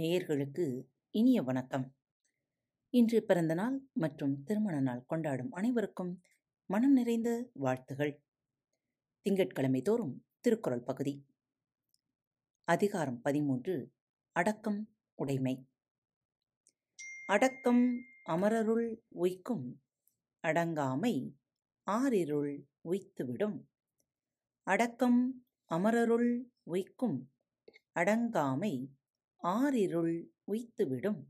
நேயர்களுக்கு இனிய வணக்கம். இன்று பிறந்தநாள் மற்றும் திருமண நாள் கொண்டாடும் அனைவருக்கும் மனம் நிறைந்த வாழ்த்துகள். திங்கட்கிழமை தோறும் திருக்குறள் பகுதி. அதிகாரம் பதிமூன்று அடக்கம் உடைமை. அடக்கம் அமரருள் உய்க்கும் அடங்காமை ஆறிருள் உய்த்துவிடும். அடக்கம் அமரருள் உய்க்கும் அடங்காமை ஆறிருள் உய்த்துவிடும்.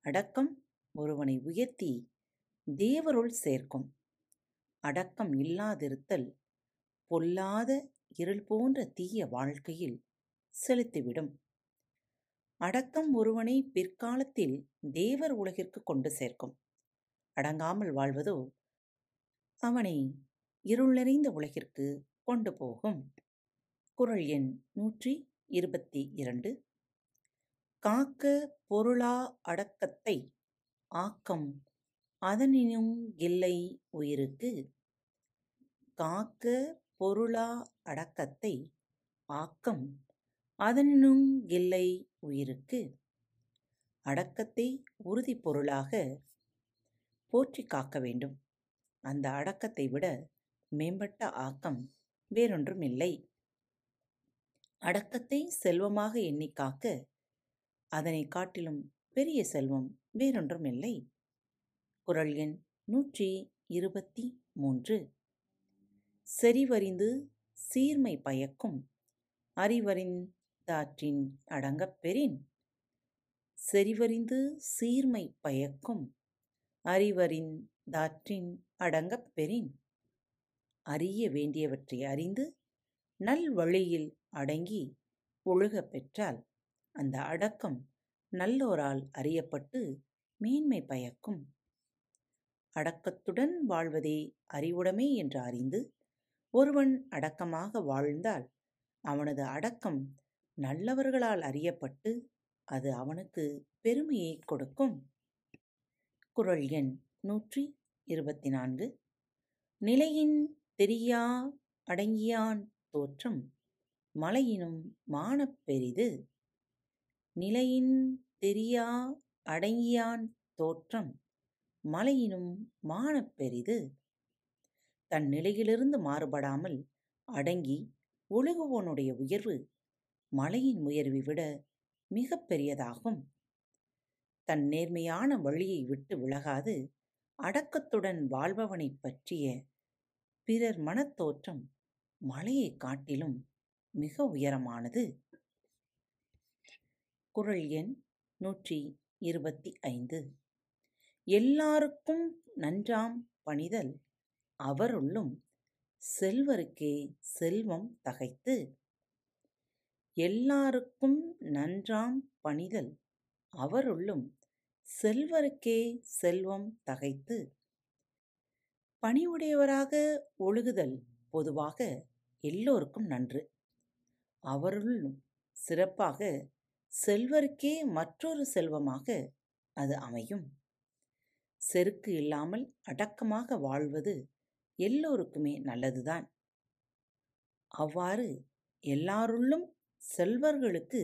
அடக்கம் ஒருவனை உயர்த்தி தேவருள் சேர்க்கும். அடக்கம் இல்லாதிருத்தல் பொல்லாத இருள் போன்ற தீய வாழ்க்கையில் செலுத்திவிடும். அடக்கம் ஒருவனை பிற்காலத்தில் தேவர் உலகிற்கு கொண்டு சேர்க்கும். அடங்காமல் வாழ்வதோ அவனை இருள் நிறைந்த உலகிற்கு கொண்டு போகும். குரல் எண் நூற்றி இருபத்தி இரண்டு. காக்க பொருளா அடக்கத்தை ஆக்கம் அதனினும் இல்லை உயிருக்கு. காக்க பொருளா அடக்கத்தை ஆக்கம் அதனினும் இல்லை உயிருக்கு. அடக்கத்தை உறுதி பொருளாக போற்றி காக்க வேண்டும். அந்த அடக்கத்தை விட மேம்பட்ட ஆக்கம் வேறொன்றும் இல்லை. அடக்கத்தை செல்வமாக எண்ணி காக்க அதனை காட்டிலும் பெரிய செல்வம் வேறொன்றும் இல்லை. குரல் எண் நூற்றி இருபத்தி மூன்று செறிவறிந்து சீர்மை பயக்கும் அறிவறிந்தாற்றின் அடங்கப் பெறின். செறிவறிந்து சீர்மை பயக்கும் அறிவறிந்தாற்றின் அடங்கப் பெறின். அறிய வேண்டியவற்றை அறிந்து நல்வழியில் அடங்கி ஒழுகப் பெற்றால் அந்த அடக்கம் நல்லோரால் அறியப்பட்டு மேன்மை பயக்கும். அடக்கத்துடன் வாழ்வதே அறிவுடைமை என்று அறிந்து ஒருவன் அடக்கமாக வாழ்ந்தால் அவனது அடக்கம் நல்லவர்களால் அறியப்பட்டு அது அவனுக்கு பெருமையை கொடுக்கும். குரல் எண் நூற்றி இருபத்தி நான்கு நிலையின் தெரியா அடங்கியான் தோற்றம் மலையினும் மானப் பெரிது. நிலையின் தெரியா அடங்கியான் தோற்றம் மலையினும் மானப் பெரிது. தன் நிலையிலிருந்து மாறுபடாமல் அடங்கி ஒழுகுவோனுடைய உயர்வு மலையின் உயர்வை விட மிக பெரியதாகும். தன் நேர்மையான வழியை விட்டு விலகாது அடக்கத்துடன் வாழ்பவனைப் பற்றிய பிறர் மனத்தோற்றம் மலையைக் காட்டிலும் மிக உயரமானது. குரல் எண் நூற்றி இருபத்தி ஐந்து. எல்லாருக்கும் நன்றாம் பணிதல். அவருள்ளும் செல்வருக்கே செல்வம் தகைத்து. எல்லாருக்கும் நன்றாம் பணிதல். அவருள்ளும் செல்வருக்கே செல்வம் தகைத்து. பணிவுடையவராக ஒழுகுதல் பொதுவாக எல்லோருக்கும் நன்று. அவருள்ளும் சிறப்பாக செல்வருக்கே மற்றொரு செல்வமாக அது அமையும். செருக்கு இல்லாமல் அடக்கமாக வாழ்வது எல்லோருக்குமே நல்லதுதான். அவ்வாறு எல்லாருள்ளும் செல்வர்களுக்கு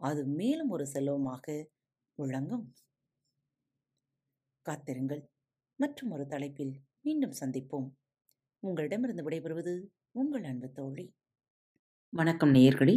அது மேலும் ஒரு செல்வமாக விளங்கும். காத்திருங்கள். மற்றும் ஒரு தலைப்பில் மீண்டும் சந்திப்போம். உங்களிடமிருந்து விடைபெறுவது உங்கள் அன்பு தோழி. வணக்கம் நேயர்களே.